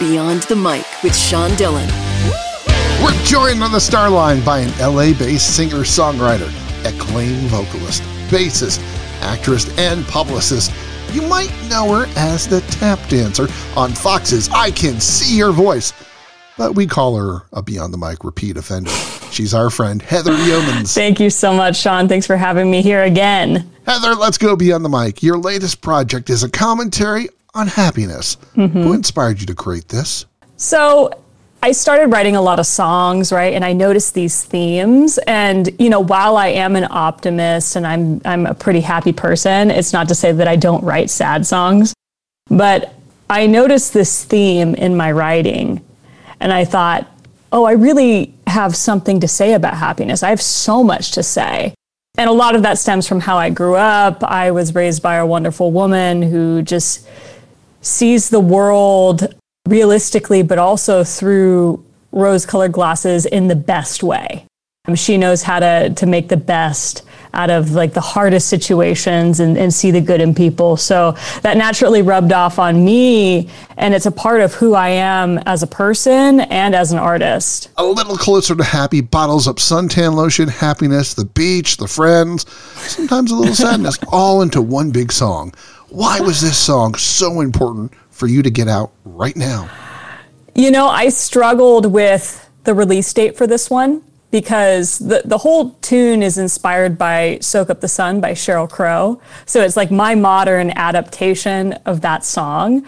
Beyond the Mic with Sean Dillon. We're joined on the star line by an LA based singer songwriter, acclaimed vocalist, bassist, actress, and publicist. You might know her as the tap dancer on Fox's I Can See Your Voice, but we call her a Beyond the Mic repeat offender. She's our friend, Heather Youmans. Thank you so much, Sean. Thanks for having me here again. Heather, let's go Beyond the Mic. Your latest project is a commentary on happiness. Mm-hmm. Who inspired you to create this? So, I started writing a lot of songs, right? And I noticed these themes. And, you know, while I am an optimist and I'm I'm a pretty happy person, it's not to say that I don't write sad songs. But I noticed this theme in my writing. And I thought, oh, I really have something to say about happiness. I have so much to say. And a lot of that stems from how I grew up. I was raised by a wonderful woman who just sees the world realistically, but also through rose colored glasses in the best way. Um, she knows how to, to make the best out of like the hardest situations and, and see the good in people. So that naturally rubbed off on me. And it's a part of who I am as a person and as an artist. A little closer to happy bottles up suntan lotion, happiness, the beach, the friends, sometimes a little sadness, all into one big song. Why was this song so important for you to get out right now? You know, I struggled with the release date for this one because the, the whole tune is inspired by Soak Up the Sun by Sheryl Crow. So it's like my modern adaptation of that song.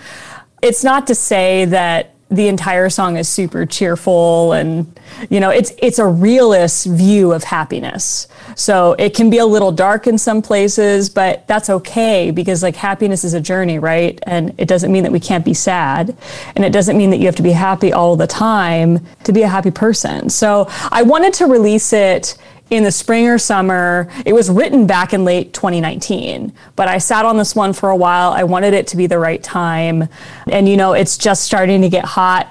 It's not to say that the entire song is super cheerful and you know it's it's a realist view of happiness. So it can be a little dark in some places but that's okay because like happiness is a journey right? And it doesn't mean that we can't be sad. And it doesn't mean that you have to be happy all the time to be a happy person. So i wanted to release it in the spring or summer. It was written back in late 2019, but I sat on this one for a while. I wanted it to be the right time. And, you know, it's just starting to get hot.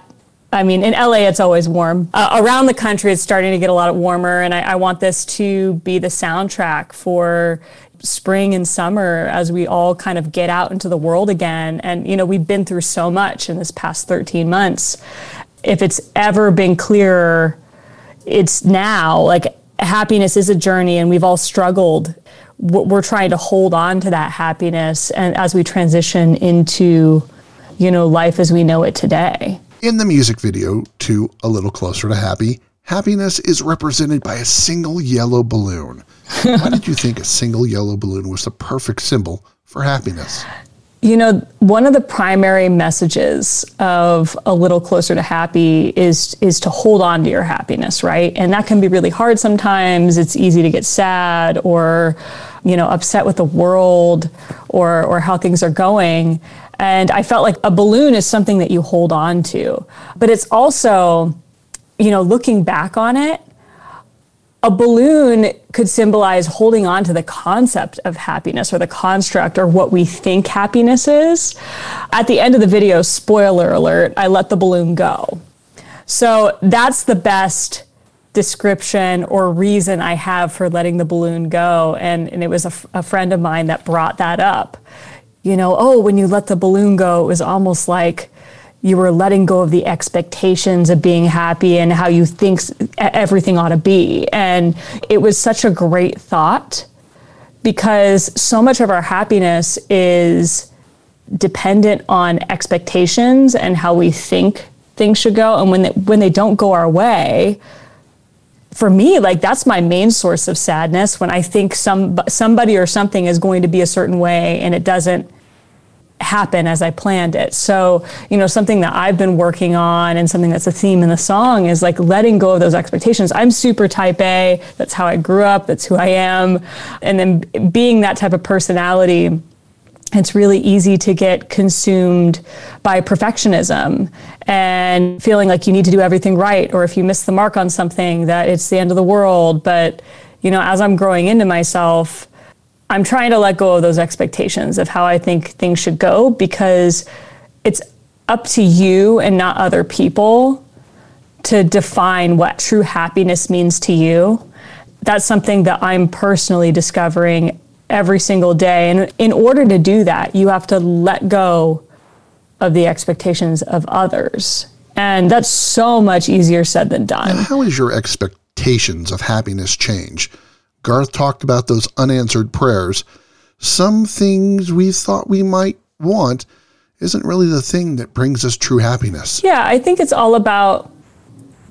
I mean, in LA, it's always warm. Uh, around the country, it's starting to get a lot warmer. And I, I want this to be the soundtrack for spring and summer as we all kind of get out into the world again. And, you know, we've been through so much in this past 13 months. If it's ever been clearer, it's now. Like, happiness is a journey and we've all struggled. We're trying to hold on to that happiness and as we transition into, you know, life as we know it today. In the music video to A Little Closer to Happy, happiness is represented by a single yellow balloon. Why did you think a single yellow balloon was the perfect symbol for happiness? You know, one of the primary messages of a little closer to happy is is to hold on to your happiness, right? And that can be really hard sometimes. It's easy to get sad or, you know, upset with the world or or how things are going. And I felt like a balloon is something that you hold on to. But it's also, you know, looking back on it, a balloon could symbolize holding on to the concept of happiness or the construct or what we think happiness is. At the end of the video, spoiler alert, I let the balloon go. So that's the best description or reason I have for letting the balloon go. And, and it was a, f- a friend of mine that brought that up. You know, oh, when you let the balloon go, it was almost like you were letting go of the expectations of being happy and how you think everything ought to be. And it was such a great thought because so much of our happiness is dependent on expectations and how we think things should go. And when they, when they don't go our way, for me, like that's my main source of sadness when I think some somebody or something is going to be a certain way and it doesn't happen as I planned it. So, you know, something that I've been working on and something that's a theme in the song is like letting go of those expectations. I'm super type A. That's how I grew up. That's who I am. And then being that type of personality, it's really easy to get consumed by perfectionism and feeling like you need to do everything right. Or if you miss the mark on something, that it's the end of the world. But, you know, as I'm growing into myself, I'm trying to let go of those expectations of how I think things should go because it's up to you and not other people to define what true happiness means to you. That's something that I'm personally discovering every single day. And in order to do that, you have to let go of the expectations of others. And that's so much easier said than done. And how is your expectations of happiness change? Garth talked about those unanswered prayers. Some things we thought we might want isn't really the thing that brings us true happiness. Yeah, I think it's all about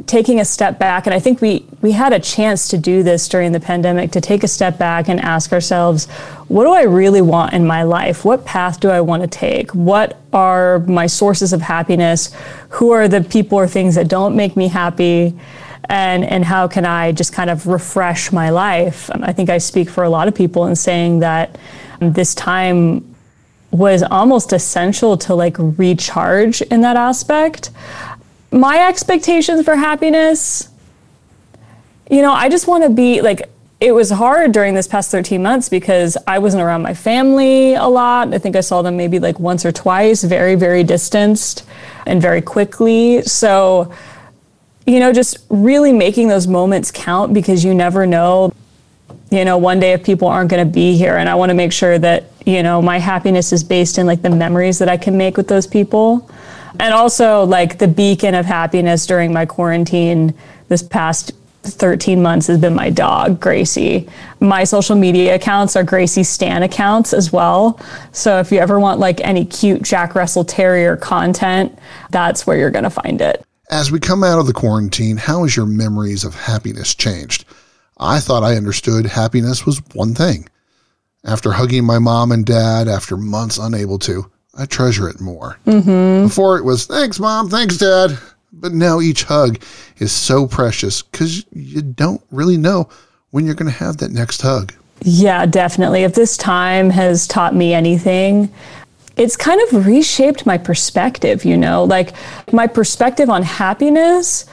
taking a step back and i think we we had a chance to do this during the pandemic to take a step back and ask ourselves what do i really want in my life what path do i want to take what are my sources of happiness who are the people or things that don't make me happy and and how can i just kind of refresh my life i think i speak for a lot of people in saying that this time was almost essential to like recharge in that aspect. My expectations for happiness, you know, I just want to be like, it was hard during this past 13 months because I wasn't around my family a lot. I think I saw them maybe like once or twice, very, very distanced and very quickly. So, you know, just really making those moments count because you never know you know, one day if people aren't going to be here, and I want to make sure that, you know, my happiness is based in like the memories that I can make with those people. And also, like, the beacon of happiness during my quarantine this past 13 months has been my dog, Gracie. My social media accounts are Gracie Stan accounts as well. So if you ever want like any cute Jack Russell Terrier content, that's where you're going to find it. As we come out of the quarantine, how has your memories of happiness changed? I thought I understood happiness was one thing. After hugging my mom and dad after months unable to, I treasure it more. Mm-hmm. Before it was, thanks, mom, thanks, dad. But now each hug is so precious because you don't really know when you're going to have that next hug. Yeah, definitely. If this time has taught me anything, it's kind of reshaped my perspective, you know, like my perspective on happiness,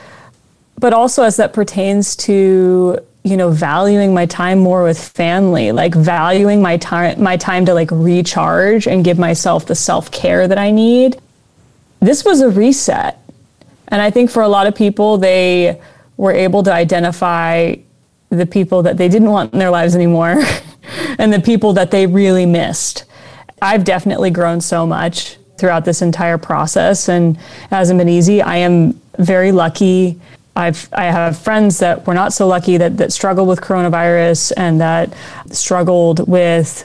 but also as that pertains to you know valuing my time more with family like valuing my time my time to like recharge and give myself the self-care that i need. This was a reset. And i think for a lot of people they were able to identify the people that they didn't want in their lives anymore and the people that they really missed i've definitely grown so much throughout this entire process and it hasn't been easy i am very lucky I've I have friends that were not so lucky that that struggled with coronavirus and that struggled with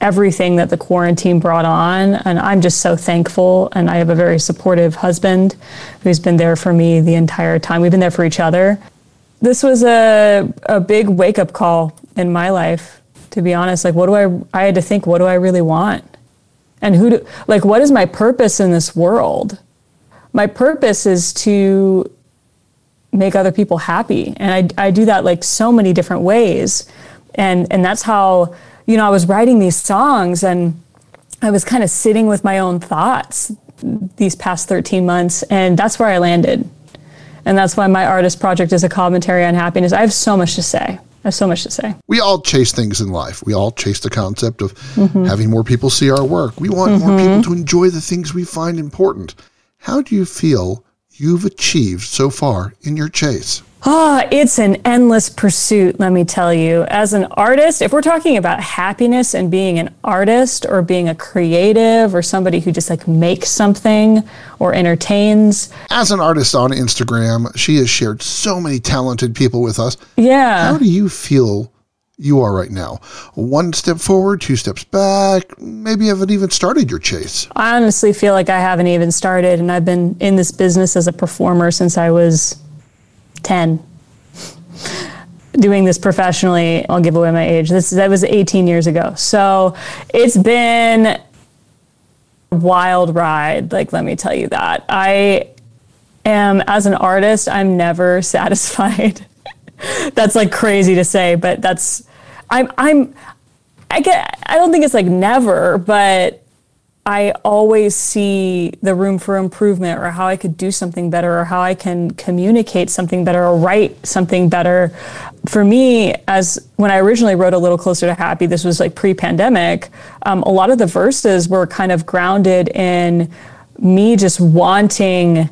everything that the quarantine brought on and I'm just so thankful and I have a very supportive husband who's been there for me the entire time. We've been there for each other. This was a a big wake up call in my life to be honest like what do I I had to think what do I really want? And who do like what is my purpose in this world? My purpose is to make other people happy. And I, I do that like so many different ways. And, and that's how, you know, I was writing these songs and I was kind of sitting with my own thoughts these past 13 months. And that's where I landed. And that's why my artist project is a commentary on happiness. I have so much to say. I have so much to say. We all chase things in life. We all chase the concept of mm-hmm. having more people see our work. We want mm-hmm. more people to enjoy the things we find important. How do you feel you've achieved so far in your chase? Oh, it's an endless pursuit, let me tell you. As an artist, if we're talking about happiness and being an artist or being a creative or somebody who just like makes something or entertains. As an artist on Instagram, she has shared so many talented people with us. Yeah. How do you feel you are right now? One step forward, two steps back. Maybe you haven't even started your chase. I honestly feel like I haven't even started, and I've been in this business as a performer since I was 10. Doing this professionally, I'll give away my age. This that was 18 years ago. So it's been a wild ride, like let me tell you that. I am as an artist, I'm never satisfied. that's like crazy to say, but that's I'm I'm I get I don't think it's like never, but I always see the room for improvement or how I could do something better or how I can communicate something better or write something better. For me, as when I originally wrote A Little Closer to Happy, this was like pre pandemic, um, a lot of the verses were kind of grounded in me just wanting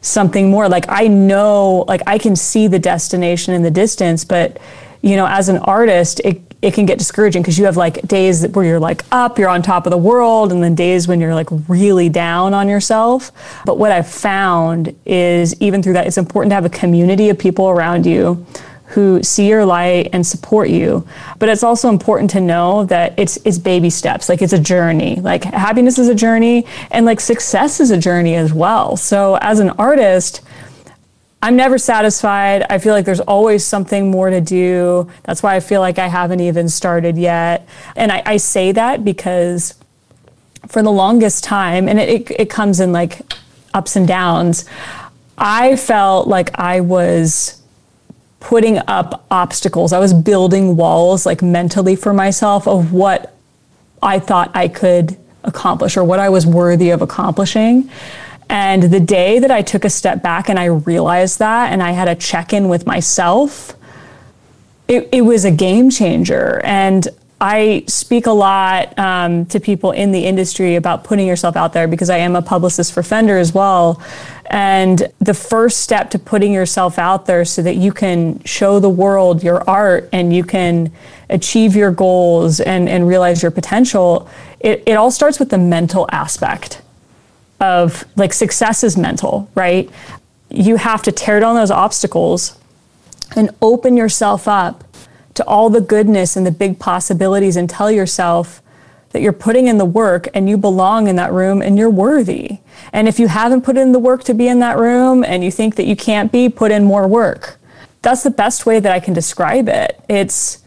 something more. Like I know, like I can see the destination in the distance, but you know, as an artist, it it can get discouraging because you have like days where you're like up, you're on top of the world, and then days when you're like really down on yourself. But what I've found is even through that, it's important to have a community of people around you who see your light and support you. But it's also important to know that it's it's baby steps. Like it's a journey. Like happiness is a journey and like success is a journey as well. So as an artist, I'm never satisfied. I feel like there's always something more to do. That's why I feel like I haven't even started yet. And I, I say that because for the longest time, and it, it, it comes in like ups and downs, I felt like I was putting up obstacles. I was building walls like mentally for myself of what I thought I could accomplish or what I was worthy of accomplishing. And the day that I took a step back and I realized that and I had a check in with myself, it, it was a game changer. And I speak a lot um, to people in the industry about putting yourself out there because I am a publicist for Fender as well. And the first step to putting yourself out there so that you can show the world your art and you can achieve your goals and, and realize your potential, it, it all starts with the mental aspect of like success is mental, right? You have to tear down those obstacles and open yourself up to all the goodness and the big possibilities and tell yourself that you're putting in the work and you belong in that room and you're worthy. And if you haven't put in the work to be in that room and you think that you can't be, put in more work. That's the best way that I can describe it. It's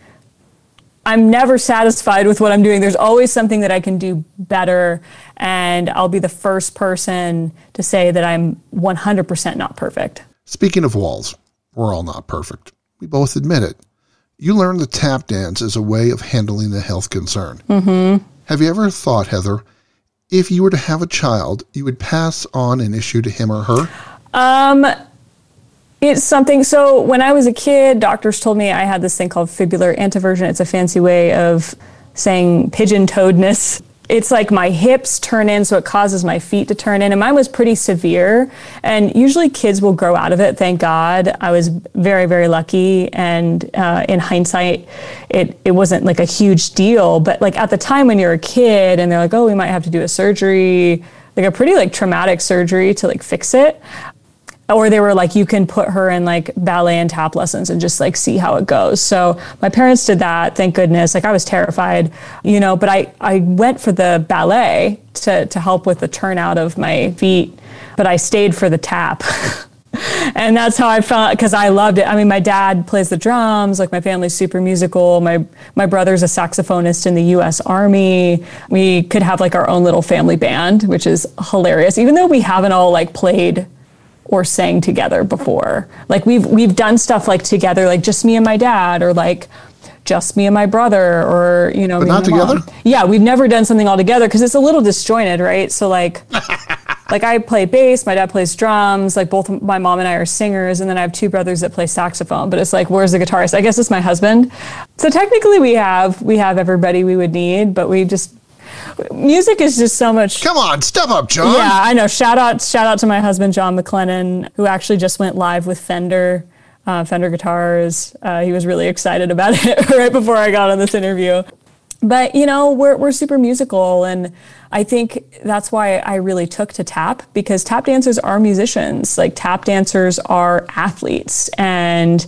I'm never satisfied with what I'm doing. There's always something that I can do better. And I'll be the first person to say that I'm 100% not perfect. Speaking of walls, we're all not perfect. We both admit it. You learned the tap dance as a way of handling the health concern. Mm-hmm. Have you ever thought, Heather, if you were to have a child, you would pass on an issue to him or her? Um, it's something. So when I was a kid, doctors told me I had this thing called fibular anteversion. It's a fancy way of saying pigeon toedness. It's like my hips turn in, so it causes my feet to turn in. And mine was pretty severe. And usually kids will grow out of it, thank God. I was very, very lucky. And uh, in hindsight, it, it wasn't like a huge deal. But like at the time when you're a kid and they're like, oh, we might have to do a surgery, like a pretty like traumatic surgery to like fix it or they were like you can put her in like ballet and tap lessons and just like see how it goes so my parents did that thank goodness like i was terrified you know but i i went for the ballet to to help with the turnout of my feet but i stayed for the tap and that's how I felt because I loved it. I mean, my dad plays the drums. Like my family's super musical. My my brother's a saxophonist in the U.S. Army. We could have like our own little family band, which is hilarious. Even though we haven't all like played or sang together before. Like we've we've done stuff like together, like just me and my dad, or like just me and my brother, or you know, but not together. Mom. Yeah, we've never done something all together because it's a little disjointed, right? So like. like I play bass, my dad plays drums, like both my mom and I are singers, and then I have two brothers that play saxophone. But it's like, where's the guitarist? I guess it's my husband. So technically, we have we have everybody we would need, but we just music is just so much. Come on, step up, John. Yeah, I know. Shout out, shout out to my husband John McLennan, who actually just went live with Fender, uh, Fender guitars. Uh, he was really excited about it right before I got on this interview. But you know, we're we're super musical, and I think that's why I really took to tap because tap dancers are musicians. Like tap dancers are athletes, and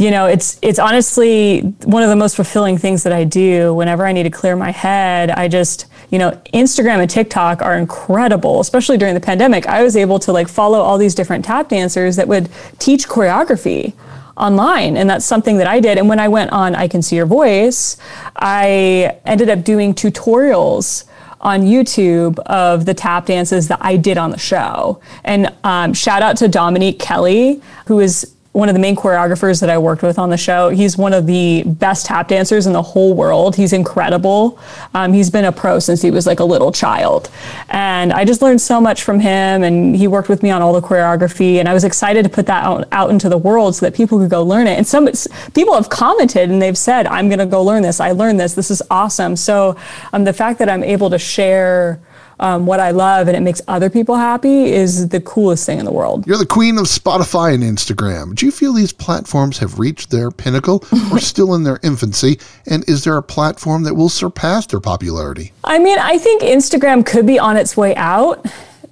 you know, it's it's honestly one of the most fulfilling things that I do. Whenever I need to clear my head, I just, you know, Instagram and TikTok are incredible, especially during the pandemic. I was able to like follow all these different tap dancers that would teach choreography online and that's something that I did and when I went on I Can See Your Voice, I ended up doing tutorials on YouTube of the tap dances that I did on the show. And um, shout out to Dominique Kelly, who is one of the main choreographers that I worked with on the show. He's one of the best tap dancers in the whole world. He's incredible. Um, he's been a pro since he was like a little child. And I just learned so much from him. And he worked with me on all the choreography. And I was excited to put that out, out into the world so that people could go learn it. And some people have commented and they've said, I'm going to go learn this. I learned this. This is awesome. So um, the fact that I'm able to share um, what I love and it makes other people happy is the coolest thing in the world. You're the queen of Spotify and Instagram. Do you feel these platforms have reached their pinnacle or still in their infancy? And is there a platform that will surpass their popularity? I mean, I think Instagram could be on its way out,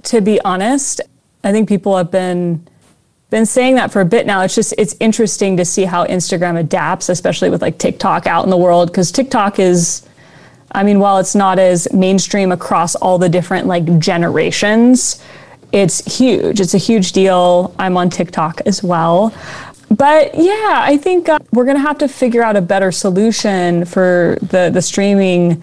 to be honest. I think people have been been saying that for a bit now. It's just it's interesting to see how Instagram adapts, especially with like TikTok out in the world because TikTok is I mean, while it's not as mainstream across all the different like generations, it's huge. It's a huge deal. I'm on TikTok as well. But yeah, I think uh, we're going to have to figure out a better solution for the the streaming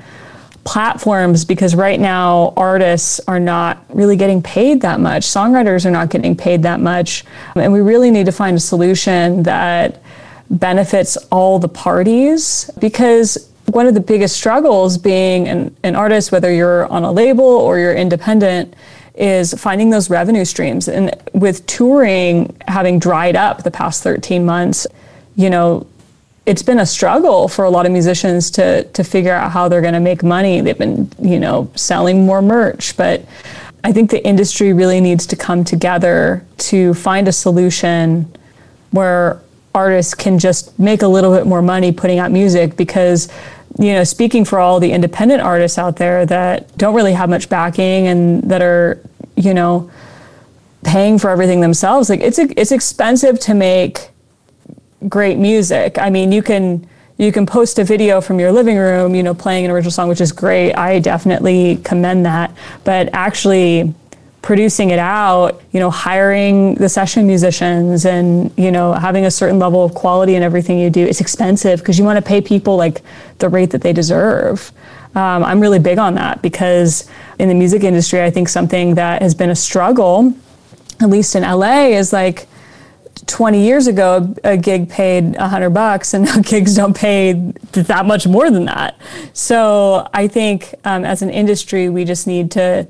platforms because right now artists are not really getting paid that much. Songwriters are not getting paid that much. And we really need to find a solution that benefits all the parties because one of the biggest struggles being an, an artist, whether you're on a label or you're independent, is finding those revenue streams. And with touring having dried up the past 13 months, you know, it's been a struggle for a lot of musicians to to figure out how they're going to make money. They've been, you know, selling more merch, but I think the industry really needs to come together to find a solution where artists can just make a little bit more money putting out music because you know speaking for all the independent artists out there that don't really have much backing and that are you know paying for everything themselves like it's it's expensive to make great music. I mean you can you can post a video from your living room you know playing an original song which is great. I definitely commend that. But actually producing it out, you know, hiring the session musicians and, you know, having a certain level of quality in everything you do, it's expensive because you want to pay people like the rate that they deserve. Um, I'm really big on that because in the music industry, I think something that has been a struggle, at least in LA, is like 20 years ago, a gig paid 100 bucks, and now gigs don't pay that much more than that. So I think um, as an industry, we just need to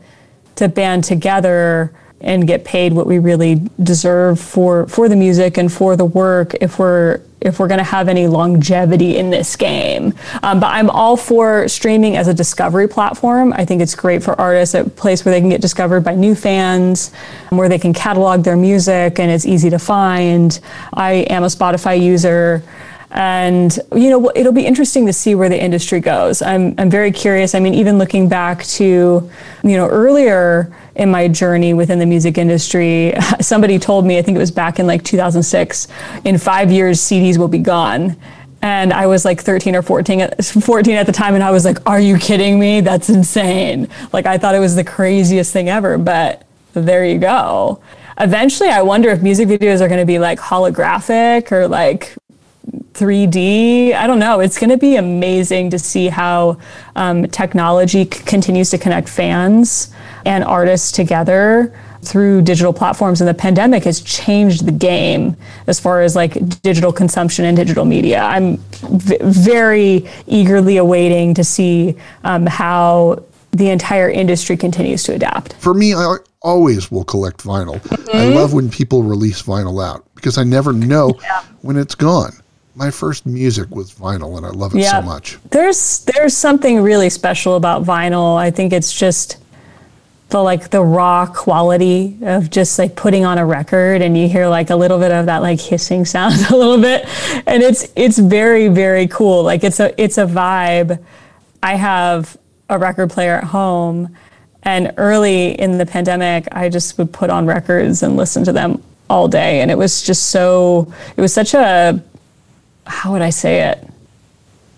to band together and get paid what we really deserve for for the music and for the work if we're if we're going to have any longevity in this game. Um, but I'm all for streaming as a discovery platform. I think it's great for artists, a place where they can get discovered by new fans, where they can catalog their music and it's easy to find. I am a Spotify user. And you know, it'll be interesting to see where the industry goes. I'm I'm very curious. I mean, even looking back to, you know, earlier in my journey within the music industry, somebody told me, I think it was back in like 2006, in 5 years CDs will be gone. And I was like 13 or 14 14 at the time and I was like, "Are you kidding me? That's insane." Like I thought it was the craziest thing ever, but there you go eventually I wonder if music videos are going to be like holographic or like 3D. I don't know. It's going to be amazing to see how um, technology c- continues to connect fans and artists together through digital platforms. And the pandemic has changed the game as far as like digital consumption and digital media. I'm v- very eagerly awaiting to see um, how the entire industry continues to adapt. For me, I always will collect vinyl. Mm-hmm. I love when people release vinyl out because I never know yeah. when it's gone my first music was vinyl and I love it yeah. so much. There's there's something really special about vinyl. I think it's just the like the raw quality of just like putting on a record and you hear like a little bit of that like hissing sound a little bit and it's it's very very cool. Like it's a it's a vibe. I have a record player at home and early in the pandemic I just would put on records and listen to them all day and it was just so it was such a how would I say it?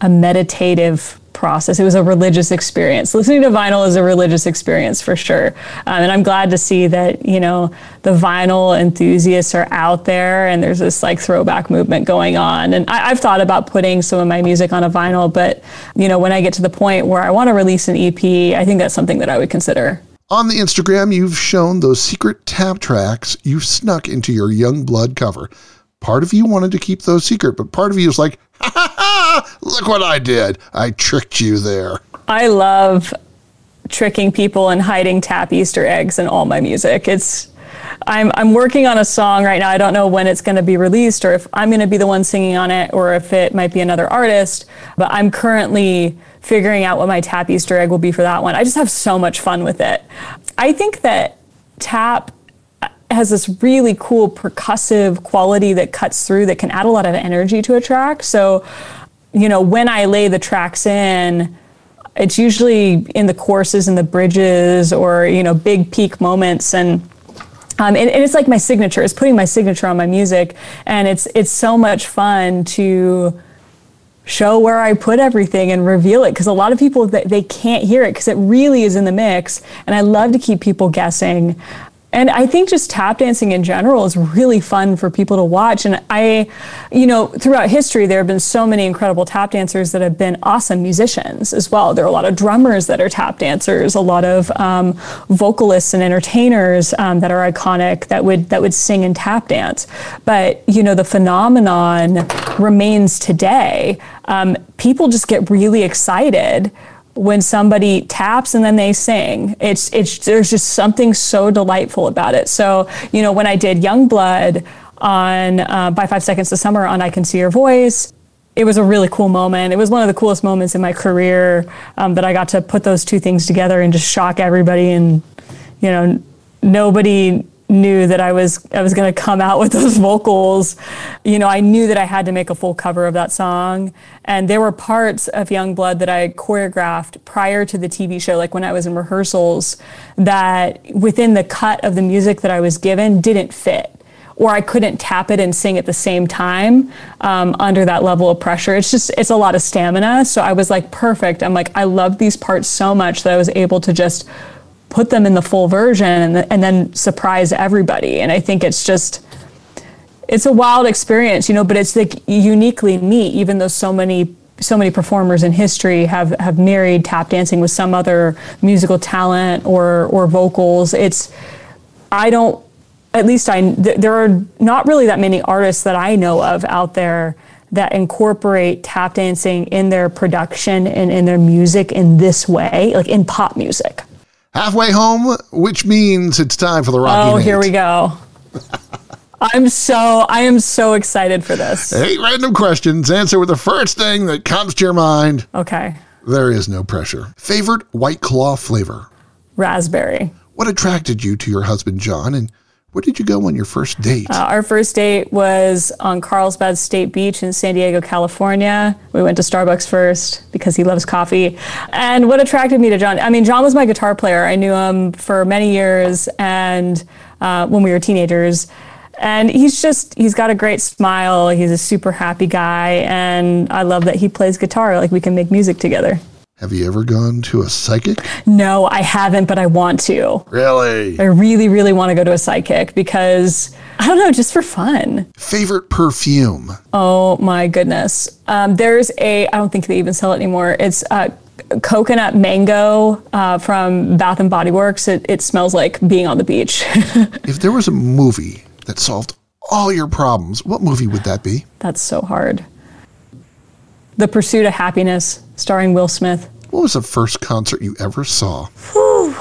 A meditative process. It was a religious experience. Listening to vinyl is a religious experience for sure. Um, and I'm glad to see that, you know, the vinyl enthusiasts are out there and there's this like throwback movement going on. And I, have thought about putting some of my music on a vinyl, but, you know, when I get to the point where I want to release an EP, I think that's something that I would consider. On the Instagram, you've shown those secret tap tracks you snuck into your Young Blood cover. Part of you wanted to keep those secret, but part of you is like, ha ha ha, look what I did. I tricked you there. I love tricking people and hiding tap Easter eggs in all my music. It's I'm I'm working on a song right now. I don't know when it's going to be released or if I'm going to be the one singing on it or if it might be another artist, but I'm currently figuring out what my tap Easter egg will be for that one. I just have so much fun with it. I think that tap has this really cool percussive quality that cuts through that can add a lot of energy to a track. So, you know, when I lay the tracks in, it's usually in the courses and the bridges or, you know, big peak moments and um, and, and, it's like my signature. It's putting my signature on my music, and it's it's so much fun to show where I put everything and reveal it because a lot of people they can't hear it because it really is in the mix, and I love to keep people guessing. And I think just tap dancing in general is really fun for people to watch. And I, you know, throughout history, there have been so many incredible tap dancers that have been awesome musicians as well. There are a lot of drummers that are tap dancers, a lot of um, vocalists and entertainers um, that are iconic that would that would sing and tap dance. But you know, the phenomenon remains today. Um, people just get really excited when somebody taps and then they sing. It's it's there's just something so delightful about it. So you know when I did Young Blood on uh, by Five Seconds to Summer on I Can See Your Voice. It was a really cool moment. It was one of the coolest moments in my career um, that I got to put those two things together and just shock everybody. And you know, nobody knew that I was I was going to come out with those vocals. You know, I knew that I had to make a full cover of that song, and there were parts of Young Blood that I choreographed prior to the TV show, like when I was in rehearsals, that within the cut of the music that I was given didn't fit. Or I couldn't tap it and sing at the same time um, under that level of pressure. It's just, it's a lot of stamina. So I was like, perfect. I'm like, I love these parts so much that I was able to just put them in the full version and, and then surprise everybody. And I think it's just, it's a wild experience, you know, but it's like uniquely me, even though so many so many performers in history have, have married tap dancing with some other musical talent or or vocals. It's I don't at least I th- there are not really that many artists that I know of out there that incorporate tap dancing in their production and in their music in this way, like in pop music. Halfway home, which means it's time for the Rocky. Oh, here we go. I'm so I am so excited for this. Eight random questions. Answer with the first thing that comes to your mind. Okay. There is no pressure. Favorite White Claw flavor? Raspberry. What attracted you to your husband John and where did you go on your first date? Uh, our first date was on Carlsbad State Beach in San Diego, California. We went to Starbucks first because he loves coffee. And what attracted me to John? I mean, John was my guitar player. I knew him for many years, and uh, when we were teenagers. And he's just, he's got a great smile. He's a super happy guy. And I love that he plays guitar. Like we can make music together. Have you ever gone to a psychic? No, I haven't, but I want to. Really? I really, really want to go to a psychic because I don't know, just for fun. Favorite perfume? Oh my goodness. Um, there's a, I don't think they even sell it anymore. It's uh, coconut mango uh, from Bath and Body Works. It, it smells like being on the beach. if there was a movie that solved all your problems, what movie would that be? That's so hard. The Pursuit of Happiness, starring Will Smith. What was the first concert you ever saw? Whew.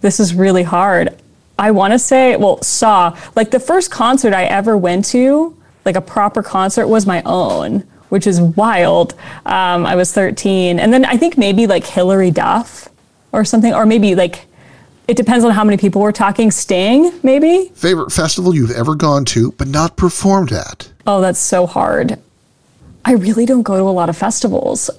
This is really hard. I want to say, well, saw. Like the first concert I ever went to, like a proper concert, was my own, which is wild. Um, I was 13. And then I think maybe like Hilary Duff or something, or maybe like it depends on how many people we're talking. Sting, maybe? Favorite festival you've ever gone to but not performed at? Oh, that's so hard. I really don't go to a lot of festivals.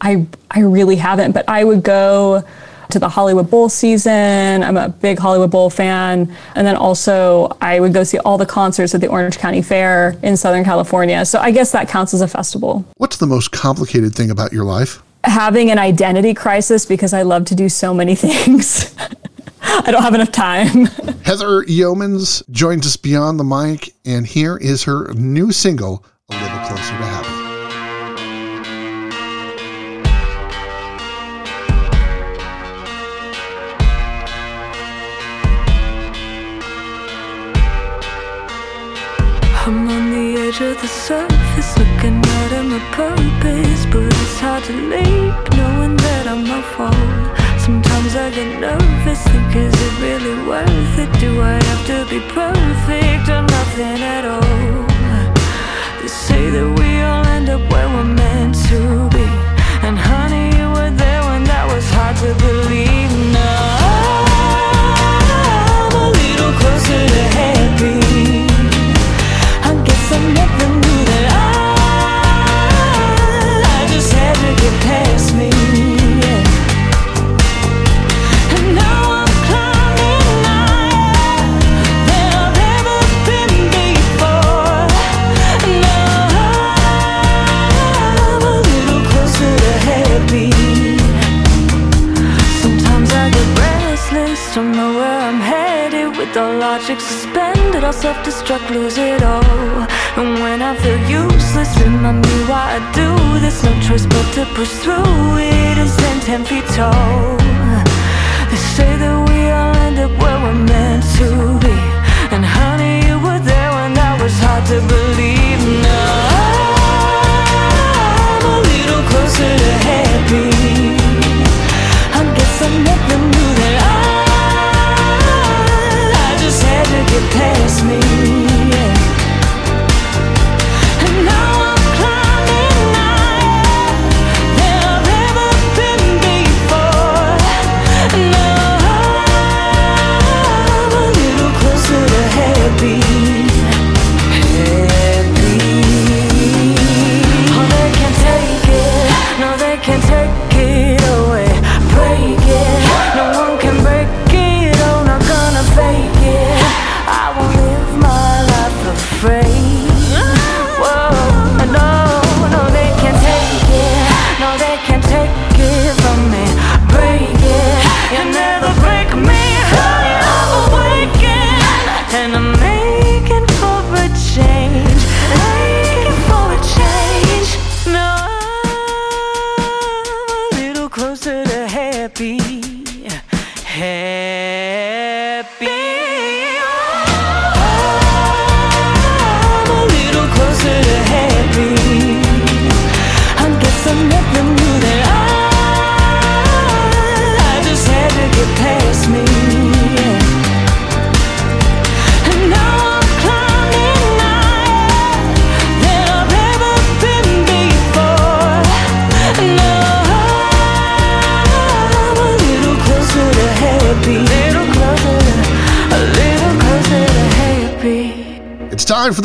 I I really haven't, but I would go to the Hollywood Bowl season. I'm a big Hollywood Bowl fan. And then also I would go see all the concerts at the Orange County Fair in Southern California. So I guess that counts as a festival. What's the most complicated thing about your life? Having an identity crisis because I love to do so many things. I don't have enough time. Heather Youmans joins us beyond the mic, and here is her new single, A Little Closer on the surface, looking out at my purpose, but it's hard to leap, knowing that I'm no fault. Sometimes I get nervous, think is it really worth it? Do I have to be perfect or nothing at all? They say that we just don't know where I'm headed. With all logic suspended, I'll self destruct, lose it all. And when I feel useless, remind me why I do this. No choice but to push through it and stand ten feet tall. They say that we all end up where we're meant to be. And honey, you were there when that was hard to believe. Now I'm a little closer to happy. I guess I never knew that I just had to get past me. yeah.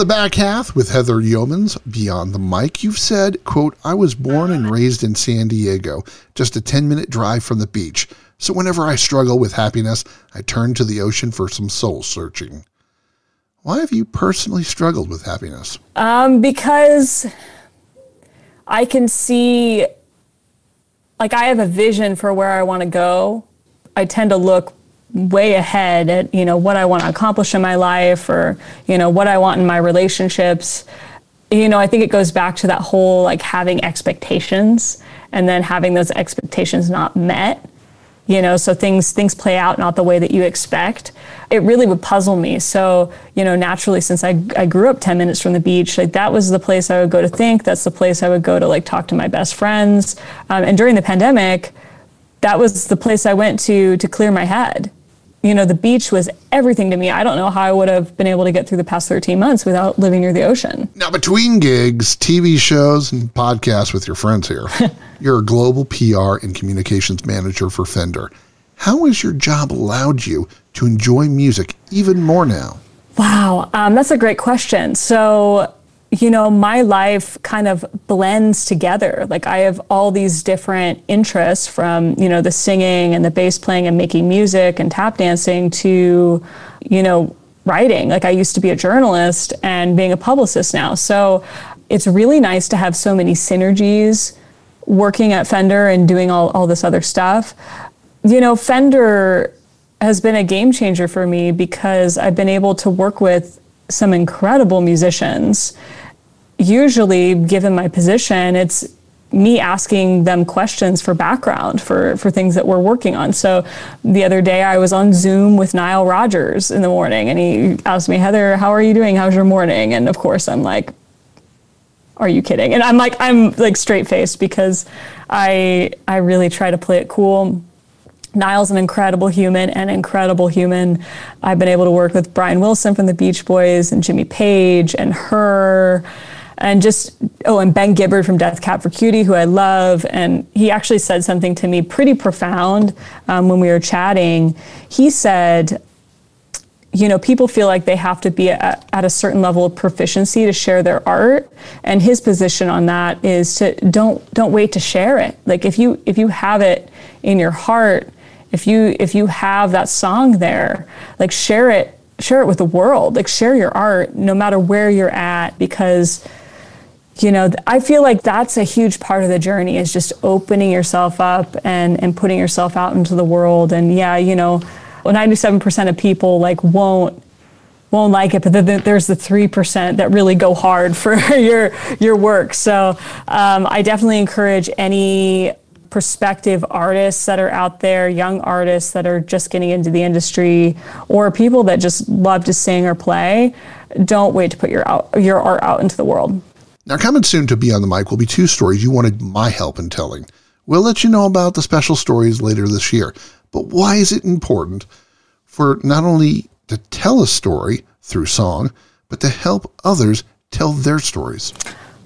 The back half with Heather Youmans. Beyond the mic, you've said, quote, I was born and raised in San Diego, just a 10 minute drive from the beach. So whenever I struggle with happiness, I turn to the ocean for some soul searching. Why have you personally struggled with happiness? Um, because I can see, like, I have a vision for where I want to go. I tend to look way ahead at, you know, what I want to accomplish in my life or, you know, what I want in my relationships. You know, I think it goes back to that whole like having expectations and then having those expectations not met. You know so things things play out not the way that you expect. It really would puzzle me. So you know naturally since i, I grew up 10 minutes from the beach like that was the place i would go to think. That's the place i would go to like talk to my best friends. Um, and during the pandemic that was the place i went to to clear my head you know the beach was everything to me i don't know how i would have been able to get through the past 13 months without living near the ocean Now, between gigs, TV shows, and podcasts with your friends here, you're a global PR and communications manager for Fender. How has your job allowed you to enjoy music even more now? Wow, um, that's a great question. So, you know, my life kind of blends together. Like, I have all these different interests from, you know, the singing and the bass playing and making music and tap dancing to, you know, writing. Like, I used to be a journalist and being a publicist now. So, it's really nice to have so many synergies working at Fender and doing all, all this other stuff. You know, Fender has been a game changer for me because I've been able to work with some incredible musicians. Usually, given my position, it's me asking them questions for background for, for things that we're working on. So the other day I was on Zoom with Nile Rodgers in the morning and he asked me, Heather, how are you doing? How's your morning? And of course I'm like, are you kidding? And I'm like, I'm like straight faced because I I really try to play it cool. Nile's an incredible human, an incredible human. I've been able to work with Brian Wilson from the Beach Boys and Jimmy Page and her and just oh and Ben Gibbard from Death Cab for Cutie who I love and he actually said something to me pretty profound um, when we were chatting. He said you know, people feel like they have to be at, at, a certain level of proficiency to share their art. And his position on that is to don't don't wait to share it. Like if you if you have it in your heart, if you if you have that song there, like share it share it with the world. Like share your art no matter where you're at because you know i feel like that's a huge part of the journey is just opening yourself up and and putting yourself out into the world and yeah you know 97% of people like won't won't like it, but then there's the three percent that really go hard for your your work. So um, I definitely encourage any prospective artists that are out there, young artists that are just getting into the industry, or people that just love to sing or play. Don't wait to put your out, your art out into the world. Now, coming soon to be on the mic will be two stories you wanted my help in telling. We'll let you know about the special stories later this year. But why is it important for not only to tell a story through song, but to help others tell their stories.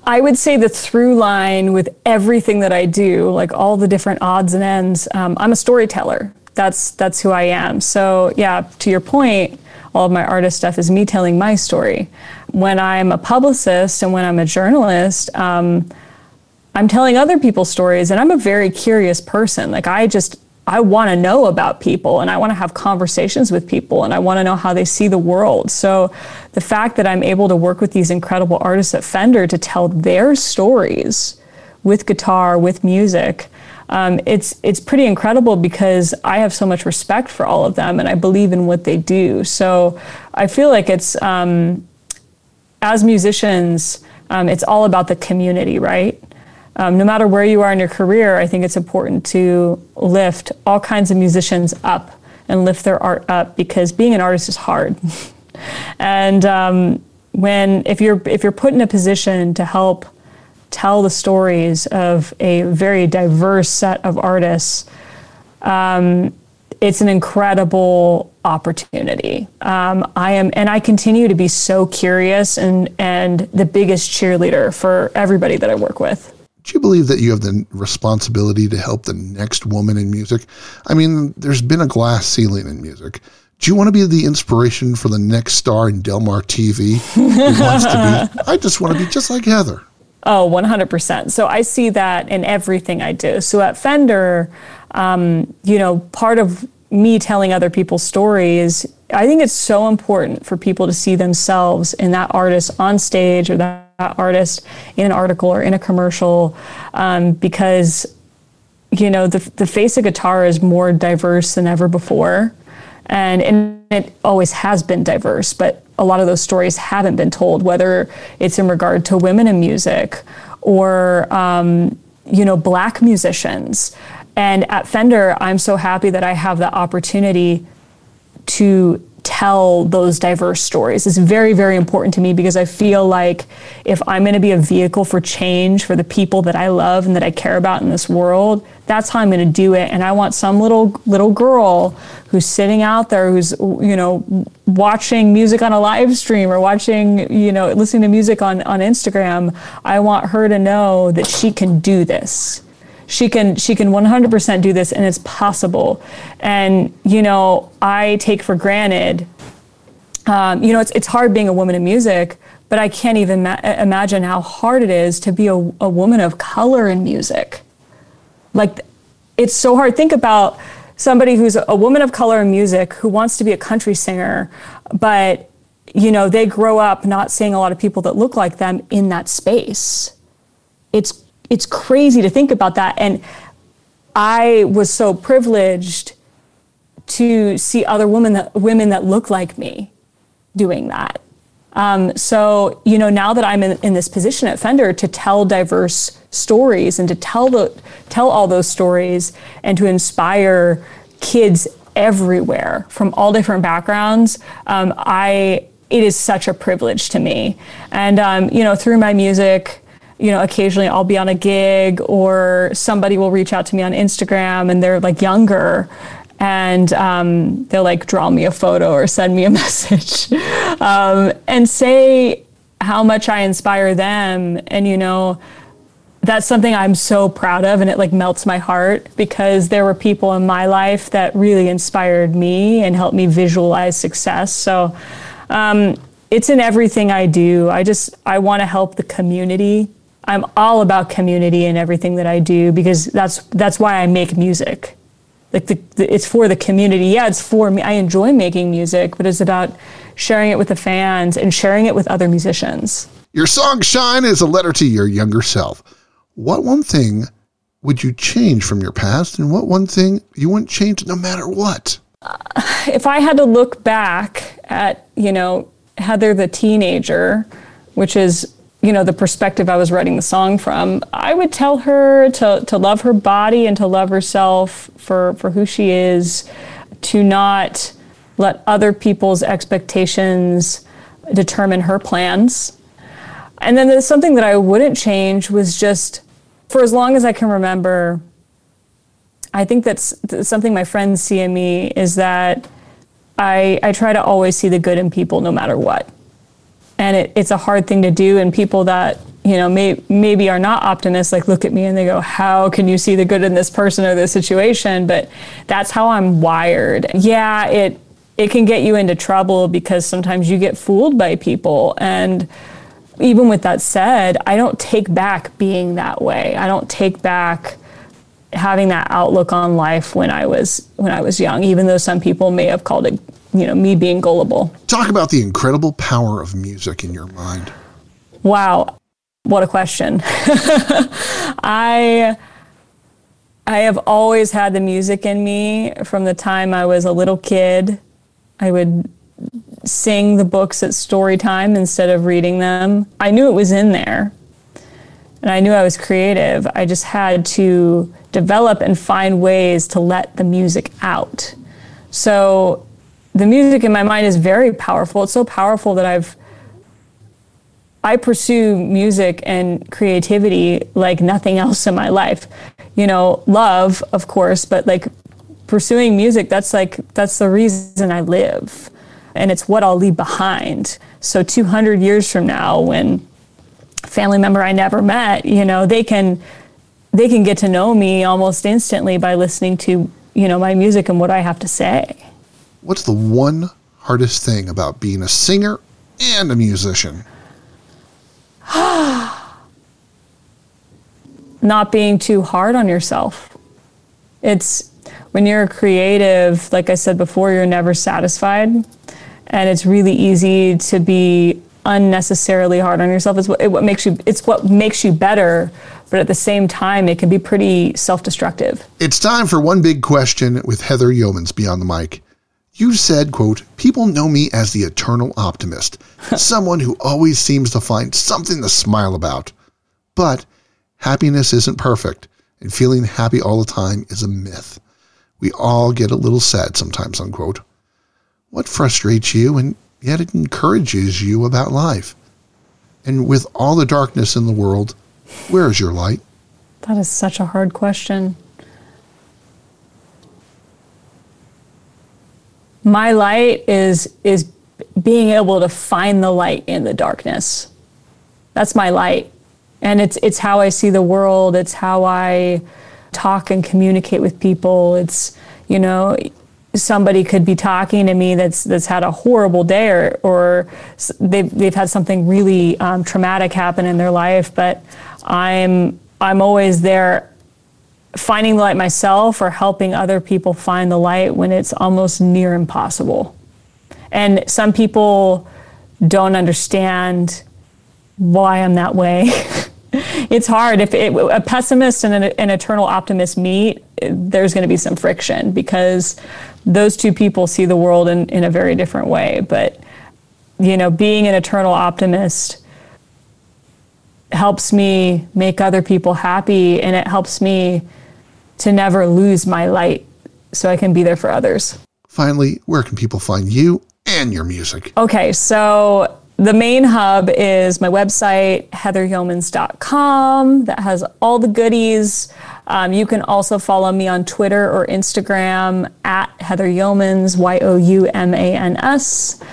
I would say the through line with everything that I do, like all the different odds and ends, um, I'm a storyteller. That's that's who I am. So yeah, to your point, all of my artist stuff is me telling my story. When I'm a publicist and when I'm a journalist, um, I'm telling other people's stories, and I'm a very curious person. Like I just I want to know about people and I want to have conversations with people and I want to know how they see the world. So the fact that I'm able to work with these incredible artists at Fender to tell their stories with guitar, with music, um, it's it's pretty incredible because I have so much respect for all of them and I believe in what they do. So I feel like it's um, as musicians, um, it's all about the community, right? um, no matter where you are in your career, I think it's important to lift all kinds of musicians up and lift their art up because being an artist is hard. and um, when if you're if you're put in a position to help tell the stories of a very diverse set of artists, um, it's an incredible opportunity. Um, I am, and I continue to be so curious and and the biggest cheerleader for everybody that I work with. Do you believe that you have the responsibility to help the next woman in music? I mean, there's been a glass ceiling in music. Do you want to be the inspiration for the next star in Delmar TV who wants to be? I just want to be just like Heather. Oh, 100%. So I see that in everything I do. So at Fender, um, you know, part of me telling other people's stories, I think it's so important for people to see themselves in that artist on stage or that artist in an article or in a commercial um, because you know the, the face of guitar is more diverse than ever before. And, and it always has been diverse but a lot of those stories haven't been told whether it's in regard to women in music or um, you know black musicians and at fender i'm so happy that i have the opportunity to tell those diverse stories It's very, very important to me because I feel like if I'm going to be a vehicle for change for the people that I love and that I care about in this world, that's how I'm going to do it. And I want some little little girl who's sitting out there who's you know watching music on a live stream or watching you know listening to music on on Instagram. I want her to know that she can do this she can she can 100% do this and it's possible. And you know i take for granted um, you know it's, it's hard being a woman in music but i can't even ma- imagine how hard it is to be a, a woman of color in music. Like it's so hard. Think about somebody who's a woman of color in music who wants to be a country singer but you know they grow up not seeing a lot of people that look like them in that space. It's it's crazy to think about that. And I was so privileged to see other women that women that look like me doing that. Um, so you know, now that I'm in, in, this position at Fender to tell diverse stories and to tell the tell all those stories and to inspire kids everywhere from all different backgrounds, um, I it is such a privilege to me. And um, you know, through my music, you know, occasionally I'll be on a gig or somebody will reach out to me on Instagram and they're like younger and um, they'll like draw me a photo or send me a message um, and say how much I inspire them. And, you know, that's something I'm so proud of and it like melts my heart because there were people in my life that really inspired me and helped me visualize success. So, um, it's in everything I do. I just I want to help the community I'm all about community and everything that I do because that's that's why I make music. Like the, the, it's for the community. Yeah, it's for me. I enjoy making music, but it's about sharing it with the fans and sharing it with other musicians. Your song Shine is a letter to your younger self. What one thing would you change from your past and what one thing you wouldn't change no matter what? Uh, if I had to look back at, you know, Heather the teenager, which is, you know, the perspective I was writing the song from, I would tell her to, to love her body and to love herself for, for who she is, to not let other people's expectations determine her plans. And then there's something that I wouldn't change was just for as long as I can remember, I think that's, something my friends see in me is that I, I try to always see the good in people no matter what. And it, it's a hard thing to do. And people that, you know, may, maybe are not optimists, like look at me and they go, How can you see the good in this person or this situation? But that's how I'm wired. Yeah, it, it can get you into trouble because sometimes you get fooled by people. And even with that said, I don't take back being that way. I don't take back having that outlook on life when I was when I was young, even though some people may have called it, you know, me being gullible. Talk about the incredible power of music in your mind. Wow, what a question. I I have always had the music in me from the time I was a little kid. I would sing the books at story time instead of reading them. I knew it was in there. And I knew I was creative. I just had to develop and find ways to let the music out. So the music in my mind is very powerful. It's so powerful that I've I pursue music and creativity like nothing else in my life. You know, love, of course, but like pursuing music, that's like that's the reason I live. And it's what I'll leave behind. So 200 years from now when family member I never met, you know, they can they can get to know me almost instantly by listening to, you know, my music and what I have to say. What's the one hardest thing about being a singer and a musician? Not being too hard on yourself. It's when you're a creative, like I said before, you're never satisfied. And it's really easy to be unnecessarily hard on yourself. It's what, it, what makes you it's what makes you better, but at the same time it can be pretty self-destructive. It's time for one big question with Heather Youmans beyond the mic. You said, quote, people know me as the eternal optimist, someone who always seems to find something to smile about. But happiness isn't perfect, and feeling happy all the time is a myth. We all get a little sad sometimes, unquote. What frustrates you and yet it encourages you about life. And with all the darkness in the world, where is your light? That is such a hard question. My light is is being able to find the light in the darkness. That's my light. And it's it's how I see the world, it's how I talk and communicate with people. It's you know, somebody could be talking to me that's that's had a horrible day or, or they've, they've had something really um, traumatic happen in their life but i'm i'm always there finding the light myself or helping other people find the light when it's almost near impossible. And some people don't understand why i'm that way. It's hard. If it, a pessimist and an, an eternal optimist meet there's going to be some friction because those two people see the world in, in a very different way. But, you know, being an eternal optimist helps me make other people happy and it helps me to never lose my light so I can be there for others. Finally, where can people find you and your music? Okay, so the main hub is my website, heatheryoumans.com, that has all the goodies. Um, you can also follow me on Twitter or Instagram at Heather Youmans, Y O U M A N S.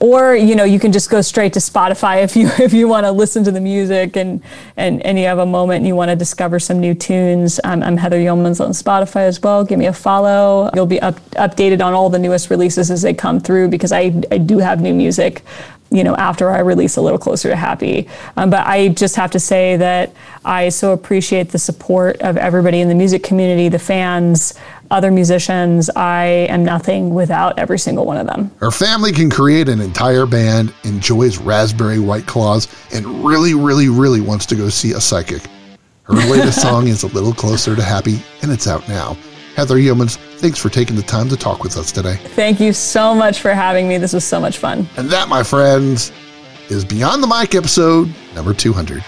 Or you know you can just go straight to Spotify if you if you want to listen to the music and, and and you have a moment and you want to discover some new tunes. I'm, I'm Heather Youmans on Spotify as well. Give me a follow. You'll be up, updated on all the newest releases as they come through because I I do have new music you know, after I release a little closer to happy. Um, but I just have to say that I so appreciate the support of everybody in the music community, the fans, other musicians. I am nothing without every single one of them. Her family can create an entire band, enjoys raspberry white claws, and really, really, really wants to go see a psychic. Her latest song is A Little Closer to Happy, and it's out now. Heather Youmans, thanks for taking the time to talk with us today. Thank you so much for having me. This was so much fun. And that, my friends, is Beyond the Mic episode number 200.